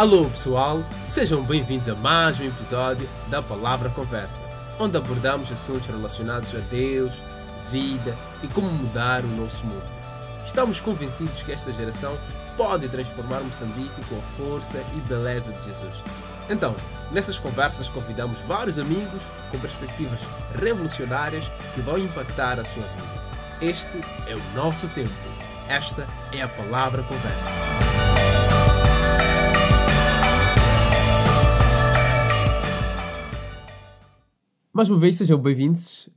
Alô pessoal, sejam bem-vindos a mais um episódio da Palavra Conversa, onde abordamos assuntos relacionados a Deus, vida e como mudar o nosso mundo. Estamos convencidos que esta geração pode transformar Moçambique com a força e beleza de Jesus. Então, nessas conversas convidamos vários amigos com perspectivas revolucionárias que vão impactar a sua vida. Este é o nosso tempo. Esta é a Palavra Conversa. Mais uma vez, sejam bem-vindos.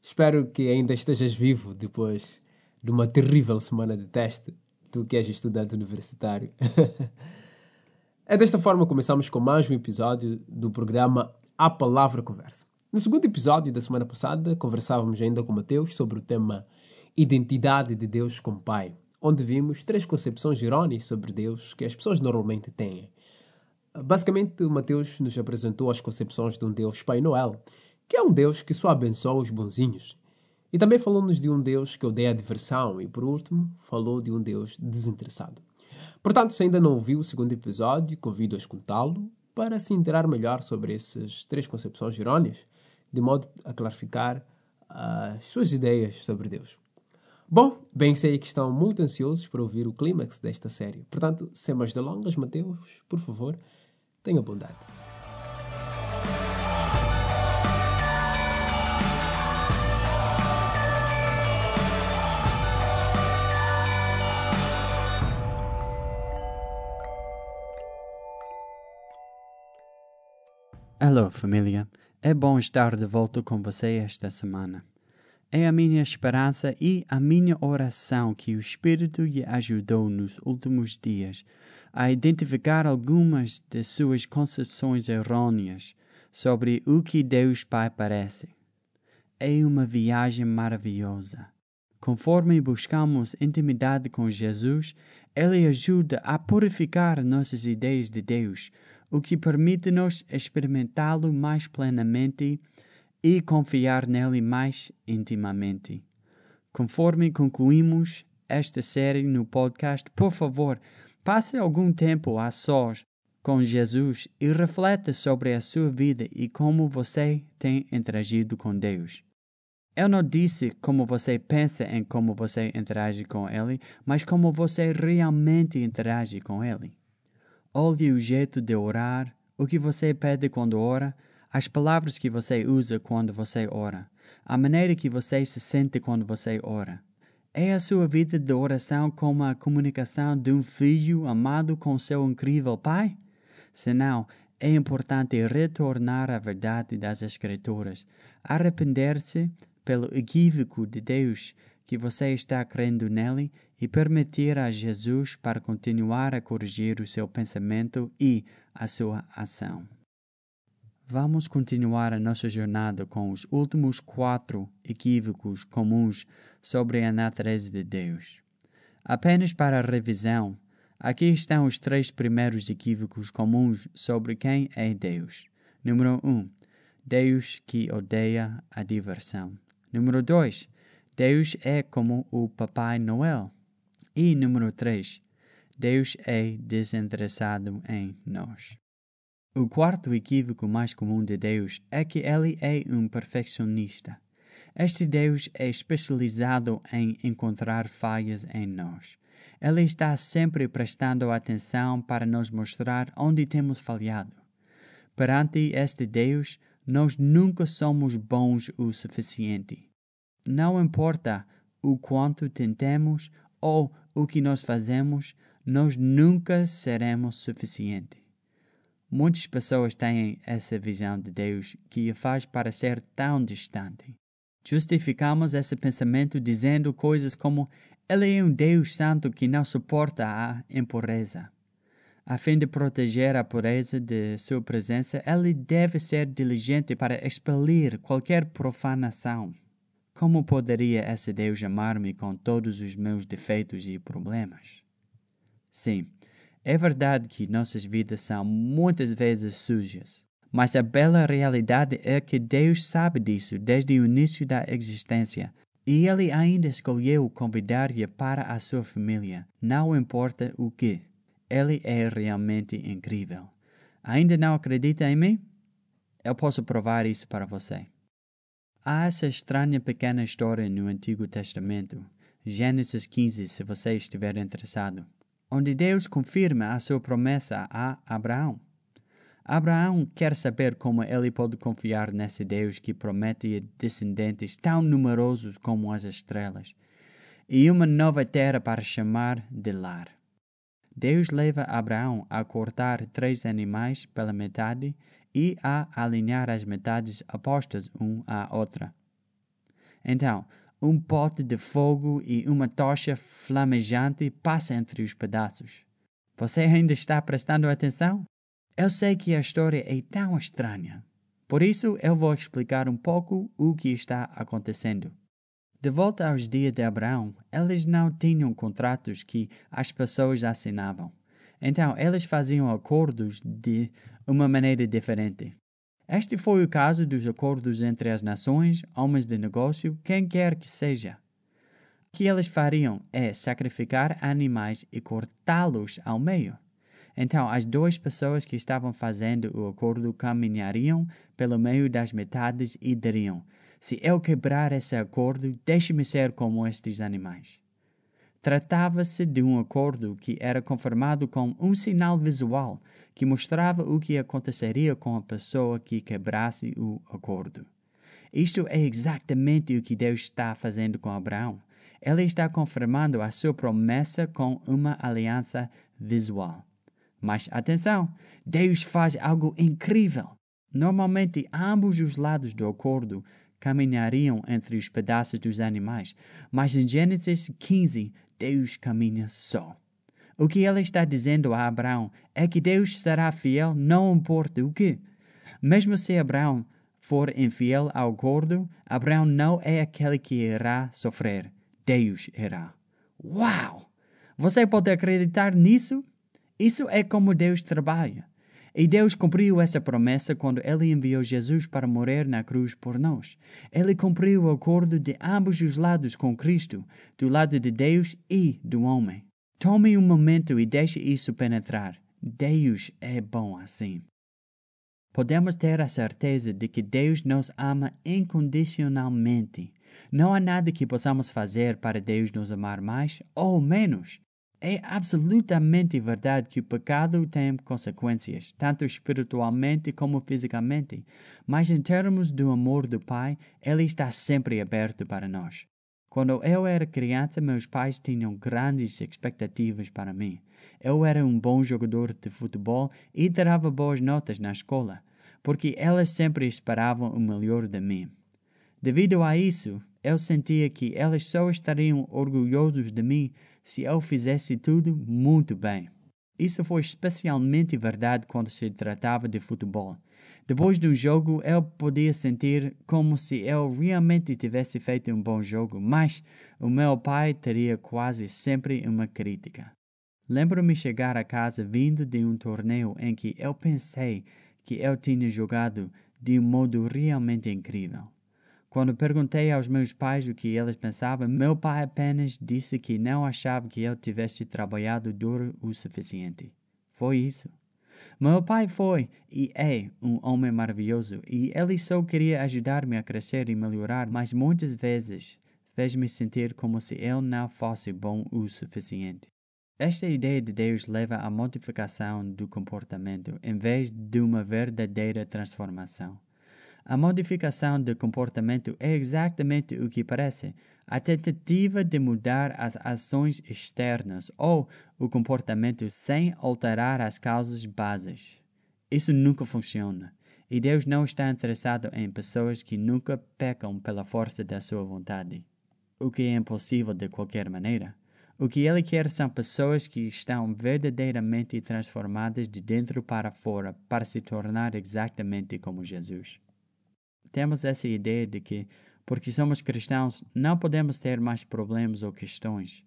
Espero que ainda estejas vivo depois de uma terrível semana de teste, tu que és estudante universitário. é desta forma que começamos com mais um episódio do programa A Palavra Conversa. No segundo episódio da semana passada, conversávamos ainda com Mateus sobre o tema Identidade de Deus como Pai, onde vimos três concepções errôneas sobre Deus que as pessoas normalmente têm. Basicamente, Mateus nos apresentou as concepções de um Deus Pai Noel, que é um Deus que só abençoa os bonzinhos. E também falou-nos de um Deus que odeia a diversão e, por último, falou de um Deus desinteressado. Portanto, se ainda não ouviu o segundo episódio, convido a escutá-lo para se interar melhor sobre essas três concepções errôneas, de modo a clarificar as suas ideias sobre Deus. Bom, bem sei que estão muito ansiosos para ouvir o clímax desta série. Portanto, sem mais delongas, Mateus, por favor, tenha bondade. Alô, família. É bom estar de volta com você esta semana. É a minha esperança e a minha oração que o Espírito lhe ajudou nos últimos dias a identificar algumas de suas concepções errôneas sobre o que Deus Pai parece. É uma viagem maravilhosa. Conforme buscamos intimidade com Jesus, Ele ajuda a purificar nossas ideias de Deus, o que permite-nos experimentá-lo mais plenamente e confiar nele mais intimamente. Conforme concluímos esta série no podcast, por favor, passe algum tempo a sós com Jesus e refleta sobre a sua vida e como você tem interagido com Deus. Eu não disse como você pensa em como você interage com Ele, mas como você realmente interage com Ele. Olhe o jeito de orar, o que você pede quando ora, as palavras que você usa quando você ora, a maneira que você se sente quando você ora. É a sua vida de oração como a comunicação de um filho amado com seu incrível pai? Se não, é importante retornar à verdade das Escrituras, arrepender-se pelo equívoco de Deus que você está crendo nele e permitir a Jesus para continuar a corrigir o seu pensamento e a sua ação. Vamos continuar a nossa jornada com os últimos quatro equívocos comuns sobre a natureza de Deus. Apenas para revisão, aqui estão os três primeiros equívocos comuns sobre quem é Deus. Número 1. Um, Deus que odeia a diversão. Número 2. Deus é como o Papai Noel. E número 3. Deus é desinteressado em nós. O quarto equívoco mais comum de Deus é que ele é um perfeccionista. Este Deus é especializado em encontrar falhas em nós. Ele está sempre prestando atenção para nos mostrar onde temos falhado. Perante este Deus, nós nunca somos bons o suficiente. Não importa o quanto tentemos ou o que nós fazemos, nós nunca seremos suficientes. Muitas pessoas têm essa visão de Deus que a faz parecer tão distante. Justificamos esse pensamento dizendo coisas como Ele é um Deus santo que não suporta a impureza. A fim de proteger a pureza de sua presença, ele deve ser diligente para expelir qualquer profanação. Como poderia esse Deus amar-me com todos os meus defeitos e problemas? Sim, é verdade que nossas vidas são muitas vezes sujas, mas a bela realidade é que Deus sabe disso desde o início da existência e Ele ainda escolheu convidar-lhe para a sua família, não importa o que. Ele é realmente incrível. Ainda não acredita em mim? Eu posso provar isso para você. Há essa estranha pequena história no Antigo Testamento, Gênesis 15, se você estiver interessado, onde Deus confirma a sua promessa a Abraão. Abraão quer saber como ele pode confiar nesse Deus que promete descendentes tão numerosos como as estrelas e uma nova terra para chamar de lar. Deus leva Abraão a cortar três animais pela metade e a alinhar as metades opostas uma à outra. Então, um pote de fogo e uma tocha flamejante passa entre os pedaços. Você ainda está prestando atenção? Eu sei que a história é tão estranha. Por isso, eu vou explicar um pouco o que está acontecendo. De volta aos dias de Abraão, eles não tinham contratos que as pessoas assinavam. Então, eles faziam acordos de uma maneira diferente. Este foi o caso dos acordos entre as nações, homens de negócio, quem quer que seja. O que eles fariam é sacrificar animais e cortá-los ao meio. Então, as duas pessoas que estavam fazendo o acordo caminhariam pelo meio das metades e diriam: Se eu quebrar esse acordo, deixe-me ser como estes animais. Tratava-se de um acordo que era confirmado com um sinal visual que mostrava o que aconteceria com a pessoa que quebrasse o acordo. Isto é exatamente o que Deus está fazendo com Abraão. Ele está confirmando a sua promessa com uma aliança visual. Mas atenção, Deus faz algo incrível. Normalmente, ambos os lados do acordo caminhariam entre os pedaços dos animais, mas em Gênesis 15, Deus caminha só. O que ele está dizendo a Abraão é que Deus será fiel, não importa o que. Mesmo se Abraão for infiel ao acordo, Abraão não é aquele que irá sofrer. Deus irá. Uau! Você pode acreditar nisso? Isso é como Deus trabalha. E Deus cumpriu essa promessa quando Ele enviou Jesus para morrer na cruz por nós. Ele cumpriu o acordo de ambos os lados com Cristo, do lado de Deus e do homem. Tome um momento e deixe isso penetrar. Deus é bom assim. Podemos ter a certeza de que Deus nos ama incondicionalmente. Não há nada que possamos fazer para Deus nos amar mais ou menos. É absolutamente verdade que o pecado tem consequências, tanto espiritualmente como fisicamente, mas em termos do amor do Pai, Ele está sempre aberto para nós. Quando eu era criança, meus pais tinham grandes expectativas para mim. Eu era um bom jogador de futebol e tirava boas notas na escola, porque elas sempre esperavam o melhor de mim. Devido a isso, eu sentia que elas só estariam orgulhosos de mim se eu fizesse tudo muito bem. Isso foi especialmente verdade quando se tratava de futebol. Depois do jogo, eu podia sentir como se eu realmente tivesse feito um bom jogo, mas o meu pai teria quase sempre uma crítica. Lembro-me chegar a casa vindo de um torneio em que eu pensei que eu tinha jogado de um modo realmente incrível. Quando perguntei aos meus pais o que eles pensavam, meu pai apenas disse que não achava que eu tivesse trabalhado duro o suficiente. Foi isso. Meu pai foi e é um homem maravilhoso e ele só queria ajudar-me a crescer e melhorar, mas muitas vezes fez-me sentir como se eu não fosse bom o suficiente. Esta ideia de Deus leva à modificação do comportamento em vez de uma verdadeira transformação. A modificação de comportamento é exatamente o que parece: a tentativa de mudar as ações externas ou o comportamento sem alterar as causas bases. Isso nunca funciona. E Deus não está interessado em pessoas que nunca pecam pela força da sua vontade, o que é impossível de qualquer maneira. O que Ele quer são pessoas que estão verdadeiramente transformadas de dentro para fora para se tornar exatamente como Jesus. Temos essa ideia de que, porque somos cristãos, não podemos ter mais problemas ou questões.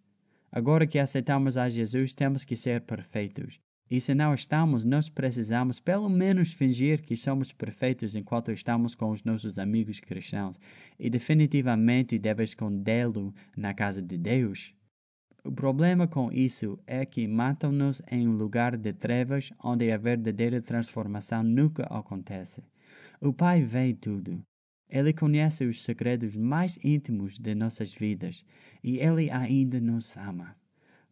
Agora que aceitamos a Jesus, temos que ser perfeitos. E se não estamos, nós precisamos pelo menos fingir que somos perfeitos enquanto estamos com os nossos amigos cristãos. E definitivamente deve escondê-lo na casa de Deus. O problema com isso é que matam-nos em um lugar de trevas onde a verdadeira transformação nunca acontece. O Pai vê tudo. Ele conhece os segredos mais íntimos de nossas vidas e Ele ainda nos ama.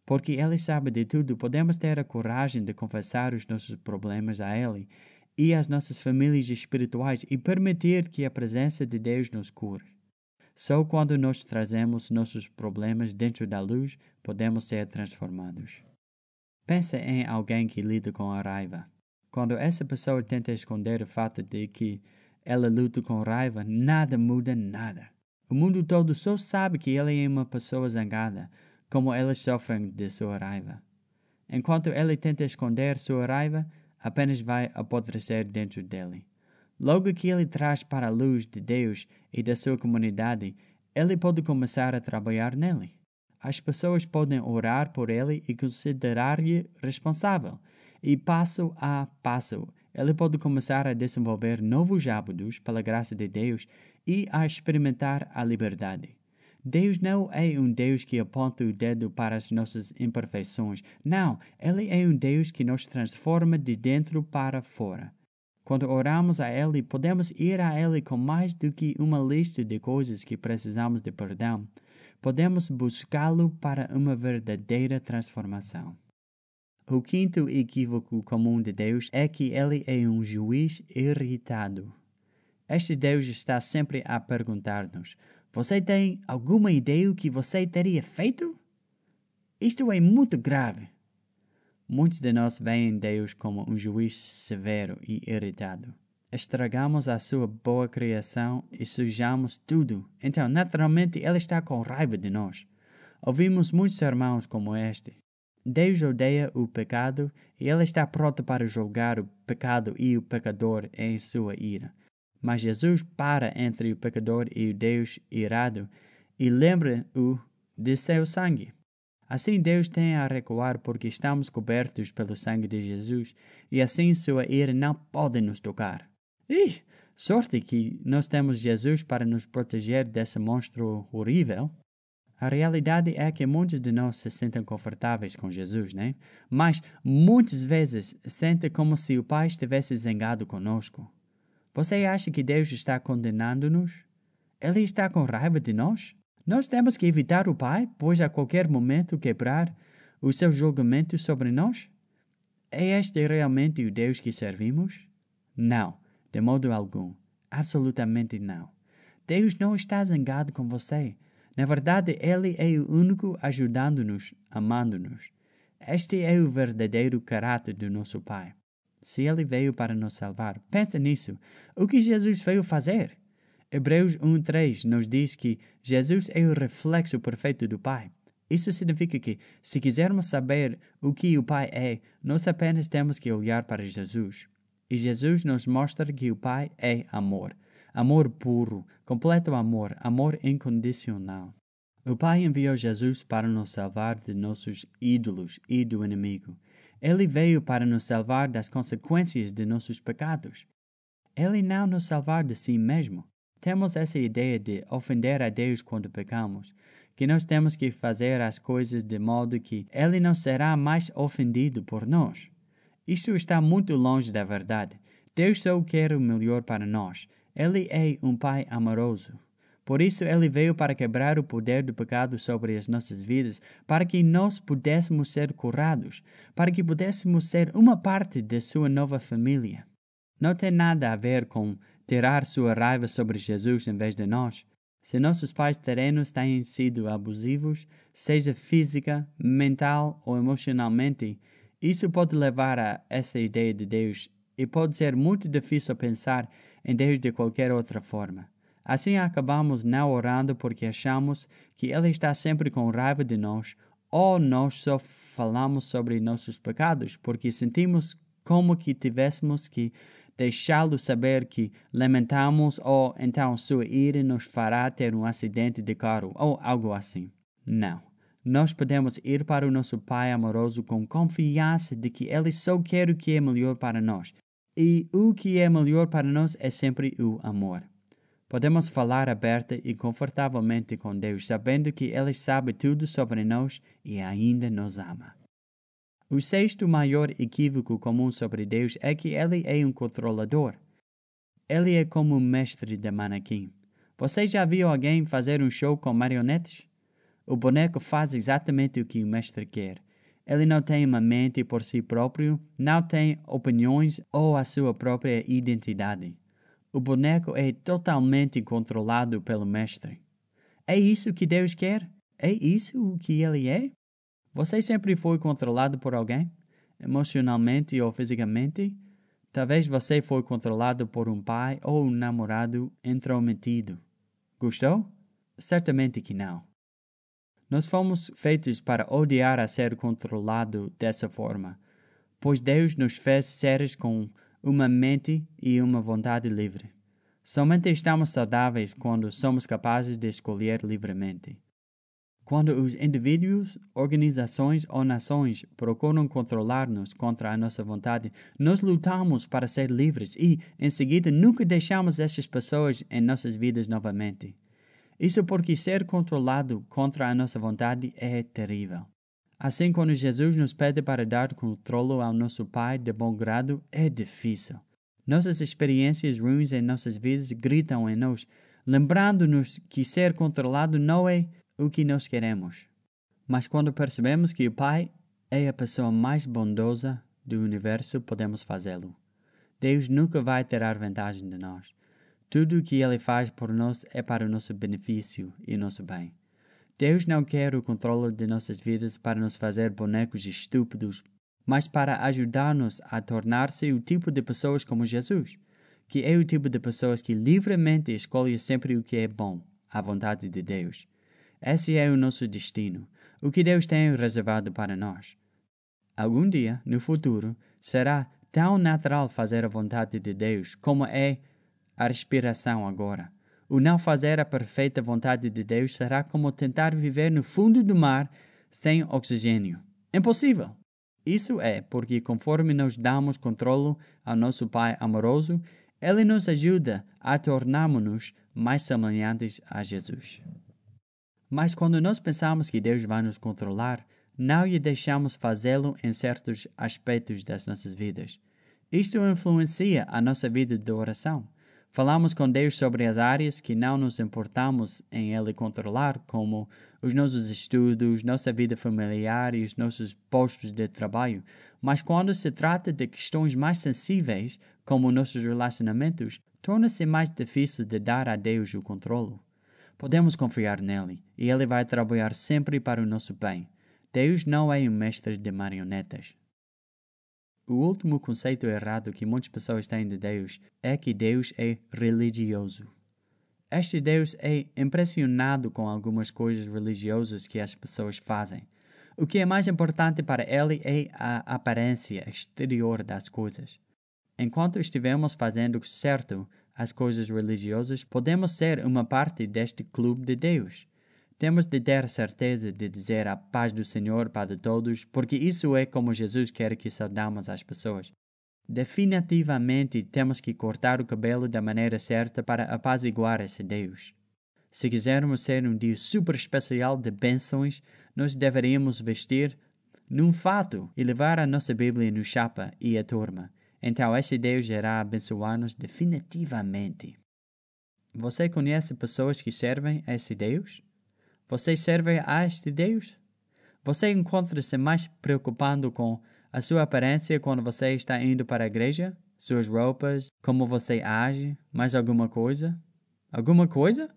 Porque Ele sabe de tudo, podemos ter a coragem de confessar os nossos problemas a Ele e às nossas famílias espirituais e permitir que a presença de Deus nos cure. Só quando nós trazemos nossos problemas dentro da luz podemos ser transformados. Pense em alguém que lida com a raiva. Quando essa pessoa tenta esconder o fato de que ela luta com raiva, nada muda nada. O mundo todo só sabe que ele é uma pessoa zangada, como elas sofrem de sua raiva. Enquanto ele tenta esconder sua raiva, apenas vai apodrecer dentro dele. Logo que ele traz para a luz de Deus e da sua comunidade, ele pode começar a trabalhar nele. As pessoas podem orar por ele e considerar-lhe responsável, e passo a passo, ele pode começar a desenvolver novos hábitos pela graça de Deus e a experimentar a liberdade. Deus não é um Deus que aponta o dedo para as nossas imperfeições. Não, Ele é um Deus que nos transforma de dentro para fora. Quando oramos a Ele, podemos ir a Ele com mais do que uma lista de coisas que precisamos de perdão. Podemos buscá-lo para uma verdadeira transformação. O quinto equívoco comum de Deus é que Ele é um juiz irritado. Este Deus está sempre a perguntar-nos: você tem alguma ideia que você teria feito? Isto é muito grave. Muitos de nós veem Deus como um juiz severo e irritado. Estragamos a sua boa criação e sujamos tudo, então naturalmente Ele está com raiva de nós. Ouvimos muitos sermões como este. Deus odeia o pecado e Ele está pronto para julgar o pecado e o pecador em sua ira. Mas Jesus para entre o pecador e o Deus irado e lembra-o de seu sangue. Assim Deus tem a recuar porque estamos cobertos pelo sangue de Jesus e assim sua ira não pode nos tocar. Ih, sorte que nós temos Jesus para nos proteger desse monstro horrível. A realidade é que muitos de nós se sentem confortáveis com Jesus, né? Mas muitas vezes sentem como se o Pai estivesse zangado conosco. Você acha que Deus está condenando-nos? Ele está com raiva de nós? Nós temos que evitar o Pai, pois a qualquer momento quebrar o seu julgamento sobre nós? É este realmente o Deus que servimos? Não, de modo algum. Absolutamente não. Deus não está zangado com você. Na verdade, Ele é o único ajudando-nos, amando-nos. Este é o verdadeiro caráter do nosso Pai. Se ele veio para nos salvar, pensa nisso. O que Jesus veio fazer? Hebreus 1:3 nos diz que Jesus é o reflexo perfeito do Pai. Isso significa que, se quisermos saber o que o Pai é, nós apenas temos que olhar para Jesus. E Jesus nos mostra que o Pai é amor. Amor puro, completo amor, amor incondicional. O Pai enviou Jesus para nos salvar de nossos ídolos e do inimigo. Ele veio para nos salvar das consequências de nossos pecados. Ele não nos salvar de si mesmo. Temos essa ideia de ofender a Deus quando pecamos, que nós temos que fazer as coisas de modo que Ele não será mais ofendido por nós. Isso está muito longe da verdade. Deus só quer o melhor para nós. Ele é um Pai amoroso. Por isso ele veio para quebrar o poder do pecado sobre as nossas vidas, para que nós pudéssemos ser curados, para que pudéssemos ser uma parte de sua nova família. Não tem nada a ver com tirar sua raiva sobre Jesus em vez de nós. Se nossos pais terrenos têm sido abusivos, seja física, mental ou emocionalmente, isso pode levar a essa ideia de Deus e pode ser muito difícil pensar em Deus de qualquer outra forma. Assim acabamos não orando porque achamos que Ele está sempre com raiva de nós, ou nós só falamos sobre nossos pecados porque sentimos como que tivéssemos que deixá-lo saber que lamentamos ou então sua ira nos fará ter um acidente de carro ou algo assim. Não. Nós podemos ir para o nosso Pai amoroso com confiança de que Ele só quer o que é melhor para nós. E o que é melhor para nós é sempre o amor. Podemos falar aberta e confortavelmente com Deus, sabendo que Ele sabe tudo sobre nós e ainda nos ama. O sexto maior equívoco comum sobre Deus é que Ele é um controlador. Ele é como um mestre de manequim. Você já viu alguém fazer um show com marionetes? O boneco faz exatamente o que o mestre quer. Ele não tem uma mente por si próprio, não tem opiniões ou a sua própria identidade. O boneco é totalmente controlado pelo mestre. É isso que Deus quer? É isso o que ele é? Você sempre foi controlado por alguém? Emocionalmente ou fisicamente? Talvez você foi controlado por um pai ou um namorado intrometido. Gostou? Certamente que não. Nós fomos feitos para odiar a ser controlado dessa forma, pois Deus nos fez seres com uma mente e uma vontade livre. Somente estamos saudáveis quando somos capazes de escolher livremente. Quando os indivíduos, organizações ou nações procuram controlar-nos contra a nossa vontade, nós lutamos para ser livres e, em seguida, nunca deixamos essas pessoas em nossas vidas novamente. Isso porque ser controlado contra a nossa vontade é terrível. Assim, quando Jesus nos pede para dar controle ao nosso Pai de bom grado, é difícil. Nossas experiências ruins em nossas vidas gritam em nós, lembrando-nos que ser controlado não é o que nós queremos. Mas quando percebemos que o Pai é a pessoa mais bondosa do universo, podemos fazê-lo. Deus nunca vai tirar vantagem de nós. Tudo o que Ele faz por nós é para o nosso benefício e nosso bem. Deus não quer o controle de nossas vidas para nos fazer bonecos estúpidos, mas para ajudar-nos a tornar-se o tipo de pessoas como Jesus, que é o tipo de pessoas que livremente escolhe sempre o que é bom, a vontade de Deus. Esse é o nosso destino, o que Deus tem reservado para nós. Algum dia, no futuro, será tão natural fazer a vontade de Deus como é a respiração agora. O não fazer a perfeita vontade de Deus será como tentar viver no fundo do mar sem oxigênio. Impossível! Isso é porque, conforme nos damos controle ao nosso Pai amoroso, Ele nos ajuda a tornarmos-nos mais semelhantes a Jesus. Mas quando nós pensamos que Deus vai nos controlar, não lhe deixamos fazê-lo em certos aspectos das nossas vidas. Isto influencia a nossa vida de oração. Falamos com Deus sobre as áreas que não nos importamos em Ele controlar, como os nossos estudos, nossa vida familiar e os nossos postos de trabalho. Mas quando se trata de questões mais sensíveis, como nossos relacionamentos, torna-se mais difícil de dar a Deus o controle. Podemos confiar nele e ele vai trabalhar sempre para o nosso bem. Deus não é um mestre de marionetas. O último conceito errado que muitas pessoas têm de Deus é que Deus é religioso. Este Deus é impressionado com algumas coisas religiosas que as pessoas fazem. O que é mais importante para ele é a aparência exterior das coisas. Enquanto estivermos fazendo certo as coisas religiosas, podemos ser uma parte deste clube de Deus. Temos de ter certeza de dizer a paz do Senhor para todos, porque isso é como Jesus quer que saudamos as pessoas. Definitivamente temos que cortar o cabelo da maneira certa para apaziguar esse Deus. Se quisermos ser um dia super especial de bênçãos, nós deveríamos vestir num fato e levar a nossa Bíblia no chapa e a turma. Então esse Deus irá abençoar-nos definitivamente. Você conhece pessoas que servem a esse Deus? Você serve a este Deus? Você encontra-se mais preocupado com a sua aparência quando você está indo para a igreja? Suas roupas? Como você age? Mais alguma coisa? Alguma coisa?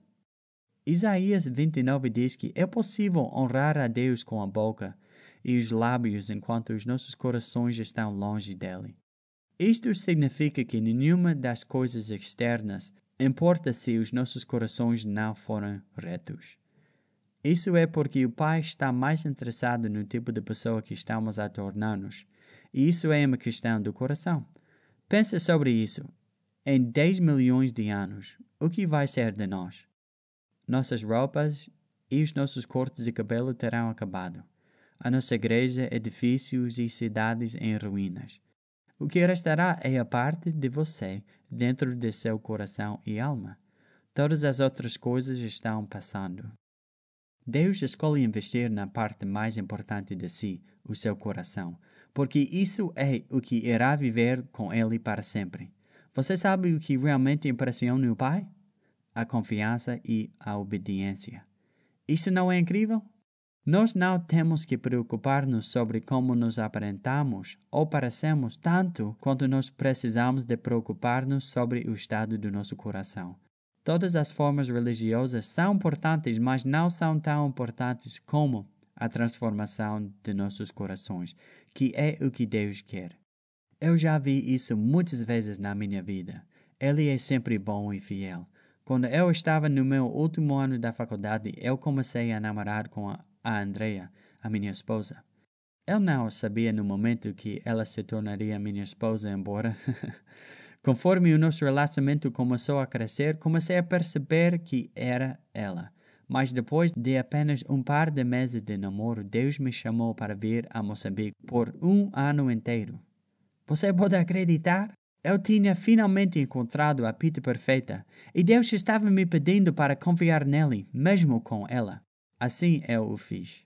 Isaías 29 diz que é possível honrar a Deus com a boca e os lábios enquanto os nossos corações estão longe dele. Isto significa que nenhuma das coisas externas importa se os nossos corações não forem retos. Isso é porque o Pai está mais interessado no tipo de pessoa que estamos a tornar-nos. E isso é uma questão do coração. Pense sobre isso. Em 10 milhões de anos, o que vai ser de nós? Nossas roupas e os nossos cortes de cabelo terão acabado. A nossa igreja, edifícios e cidades em ruínas. O que restará é a parte de você dentro de seu coração e alma. Todas as outras coisas estão passando. Deus escolhe investir na parte mais importante de si, o seu coração, porque isso é o que irá viver com Ele para sempre. Você sabe o que realmente impressiona o Pai? A confiança e a obediência. Isso não é incrível? Nós não temos que preocupar-nos sobre como nos aparentamos ou parecemos tanto quanto nós precisamos de preocupar-nos sobre o estado do nosso coração. Todas as formas religiosas são importantes, mas não são tão importantes como a transformação de nossos corações, que é o que Deus quer. Eu já vi isso muitas vezes na minha vida. Ele é sempre bom e fiel. Quando eu estava no meu último ano da faculdade, eu comecei a namorar com a Andrea, a minha esposa. Eu não sabia no momento que ela se tornaria minha esposa, embora. Conforme o nosso relacionamento começou a crescer, comecei a perceber que era ela. Mas depois de apenas um par de meses de namoro, Deus me chamou para vir a Moçambique por um ano inteiro. Você pode acreditar? Eu tinha finalmente encontrado a pita perfeita e Deus estava me pedindo para confiar nele, mesmo com ela. Assim eu o fiz.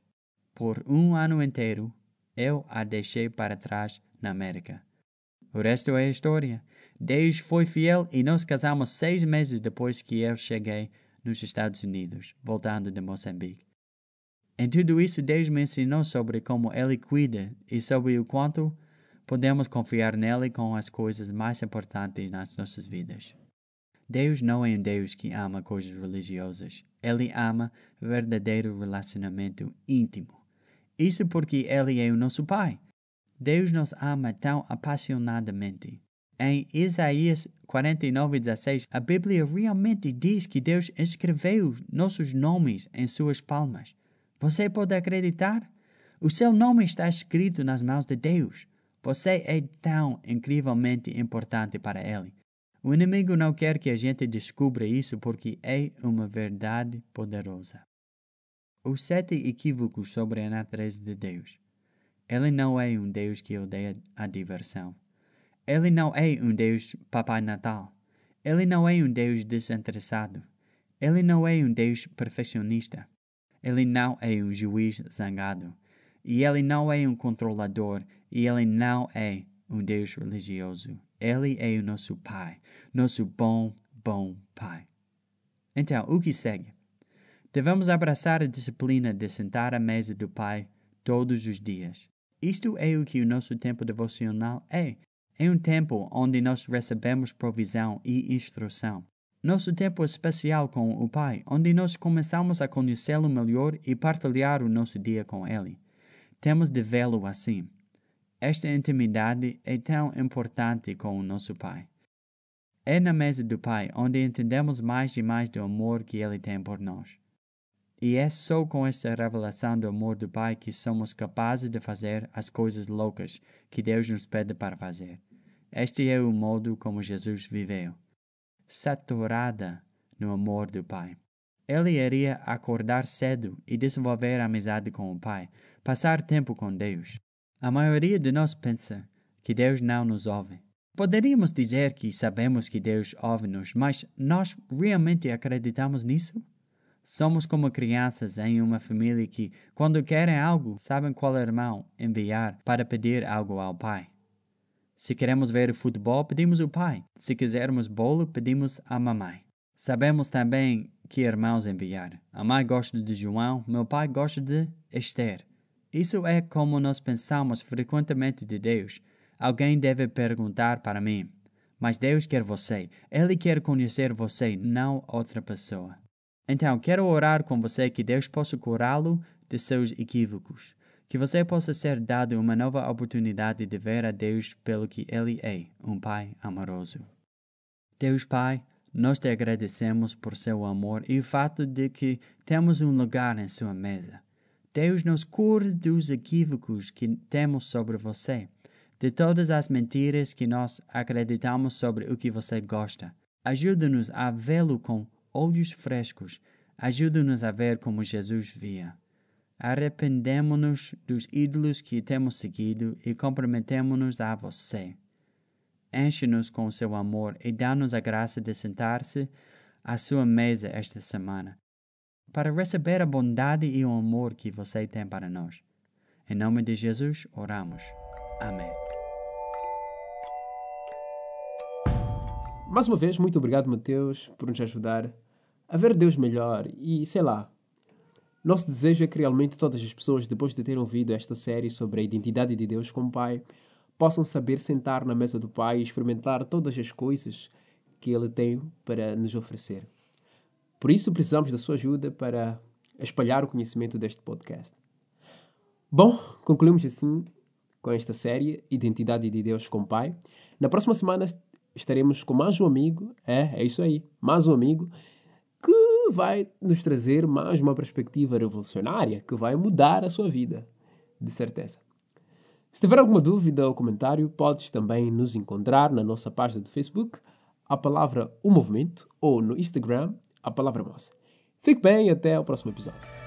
Por um ano inteiro, eu a deixei para trás na América. O resto é história. Deus foi fiel e nos casamos seis meses depois que eu cheguei nos Estados Unidos, voltando de Moçambique. Em tudo isso, Deus me ensinou sobre como Ele cuida e sobre o quanto podemos confiar nele com as coisas mais importantes nas nossas vidas. Deus não é um Deus que ama coisas religiosas. Ele ama verdadeiro relacionamento íntimo. Isso porque Ele é o nosso Pai. Deus nos ama tão apaixonadamente. Em Isaías 49:16, a Bíblia realmente diz que Deus escreveu nossos nomes em suas palmas. Você pode acreditar? O seu nome está escrito nas mãos de Deus. Você é tão incrivelmente importante para Ele. O inimigo não quer que a gente descubra isso porque é uma verdade poderosa. Os sete equívocos sobre a natureza de Deus. Ele não é um Deus que odeia a diversão. Ele não é um Deus Papai Natal. Ele não é um Deus desinteressado. Ele não é um Deus perfeccionista. Ele não é um juiz zangado. E ele não é um controlador. E ele não é um Deus religioso. Ele é o nosso Pai, nosso bom, bom Pai. Então, o que segue? Devemos abraçar a disciplina de sentar à mesa do Pai todos os dias. Isto é o que o nosso tempo devocional é. É um tempo onde nós recebemos provisão e instrução. Nosso tempo especial com o Pai, onde nós começamos a conhecê-lo melhor e partilhar o nosso dia com Ele. Temos de vê-lo assim. Esta intimidade é tão importante com o nosso Pai. É na mesa do Pai onde entendemos mais e mais do amor que Ele tem por nós. E é só com esta revelação do amor do Pai que somos capazes de fazer as coisas loucas que Deus nos pede para fazer. Este é o modo como Jesus viveu, saturada no amor do Pai. Ele iria acordar cedo e desenvolver amizade com o Pai, passar tempo com Deus. A maioria de nós pensa que Deus não nos ouve. Poderíamos dizer que sabemos que Deus ouve-nos, mas nós realmente acreditamos nisso? Somos como crianças em uma família que, quando querem algo, sabem qual irmão enviar para pedir algo ao pai. Se queremos ver futebol, pedimos ao pai. Se quisermos bolo, pedimos à mamãe. Sabemos também que irmãos enviar. A mãe gosta de João, meu pai gosta de Esther. Isso é como nós pensamos frequentemente de Deus. Alguém deve perguntar para mim: Mas Deus quer você. Ele quer conhecer você, não outra pessoa. Então, quero orar com você que Deus possa curá-lo de seus equívocos. Que você possa ser dado uma nova oportunidade de ver a Deus pelo que Ele é, um Pai amoroso. Deus Pai, nós te agradecemos por seu amor e o fato de que temos um lugar em sua mesa. Deus nos cura dos equívocos que temos sobre você, de todas as mentiras que nós acreditamos sobre o que você gosta. Ajuda-nos a vê-lo com olhos frescos. Ajuda-nos a ver como Jesus via. Arrependemos-nos dos ídolos que temos seguido e comprometemos-nos a você. Enche-nos com seu amor e dá-nos a graça de sentar-se à sua mesa esta semana, para receber a bondade e o amor que você tem para nós. Em nome de Jesus, oramos. Amém. Mais uma vez, muito obrigado, Mateus, por nos ajudar a ver Deus melhor e, sei lá, nosso desejo é que realmente todas as pessoas, depois de terem ouvido esta série sobre a identidade de Deus como Pai, possam saber sentar na mesa do Pai e experimentar todas as coisas que Ele tem para nos oferecer. Por isso, precisamos da sua ajuda para espalhar o conhecimento deste podcast. Bom, concluímos assim com esta série Identidade de Deus como Pai. Na próxima semana estaremos com mais um amigo, é, é isso aí, mais um amigo que vai nos trazer mais uma perspectiva revolucionária que vai mudar a sua vida, de certeza. Se tiver alguma dúvida ou comentário, podes também nos encontrar na nossa página do Facebook, a palavra O Movimento, ou no Instagram, a palavra Moça. Fique bem e até o próximo episódio.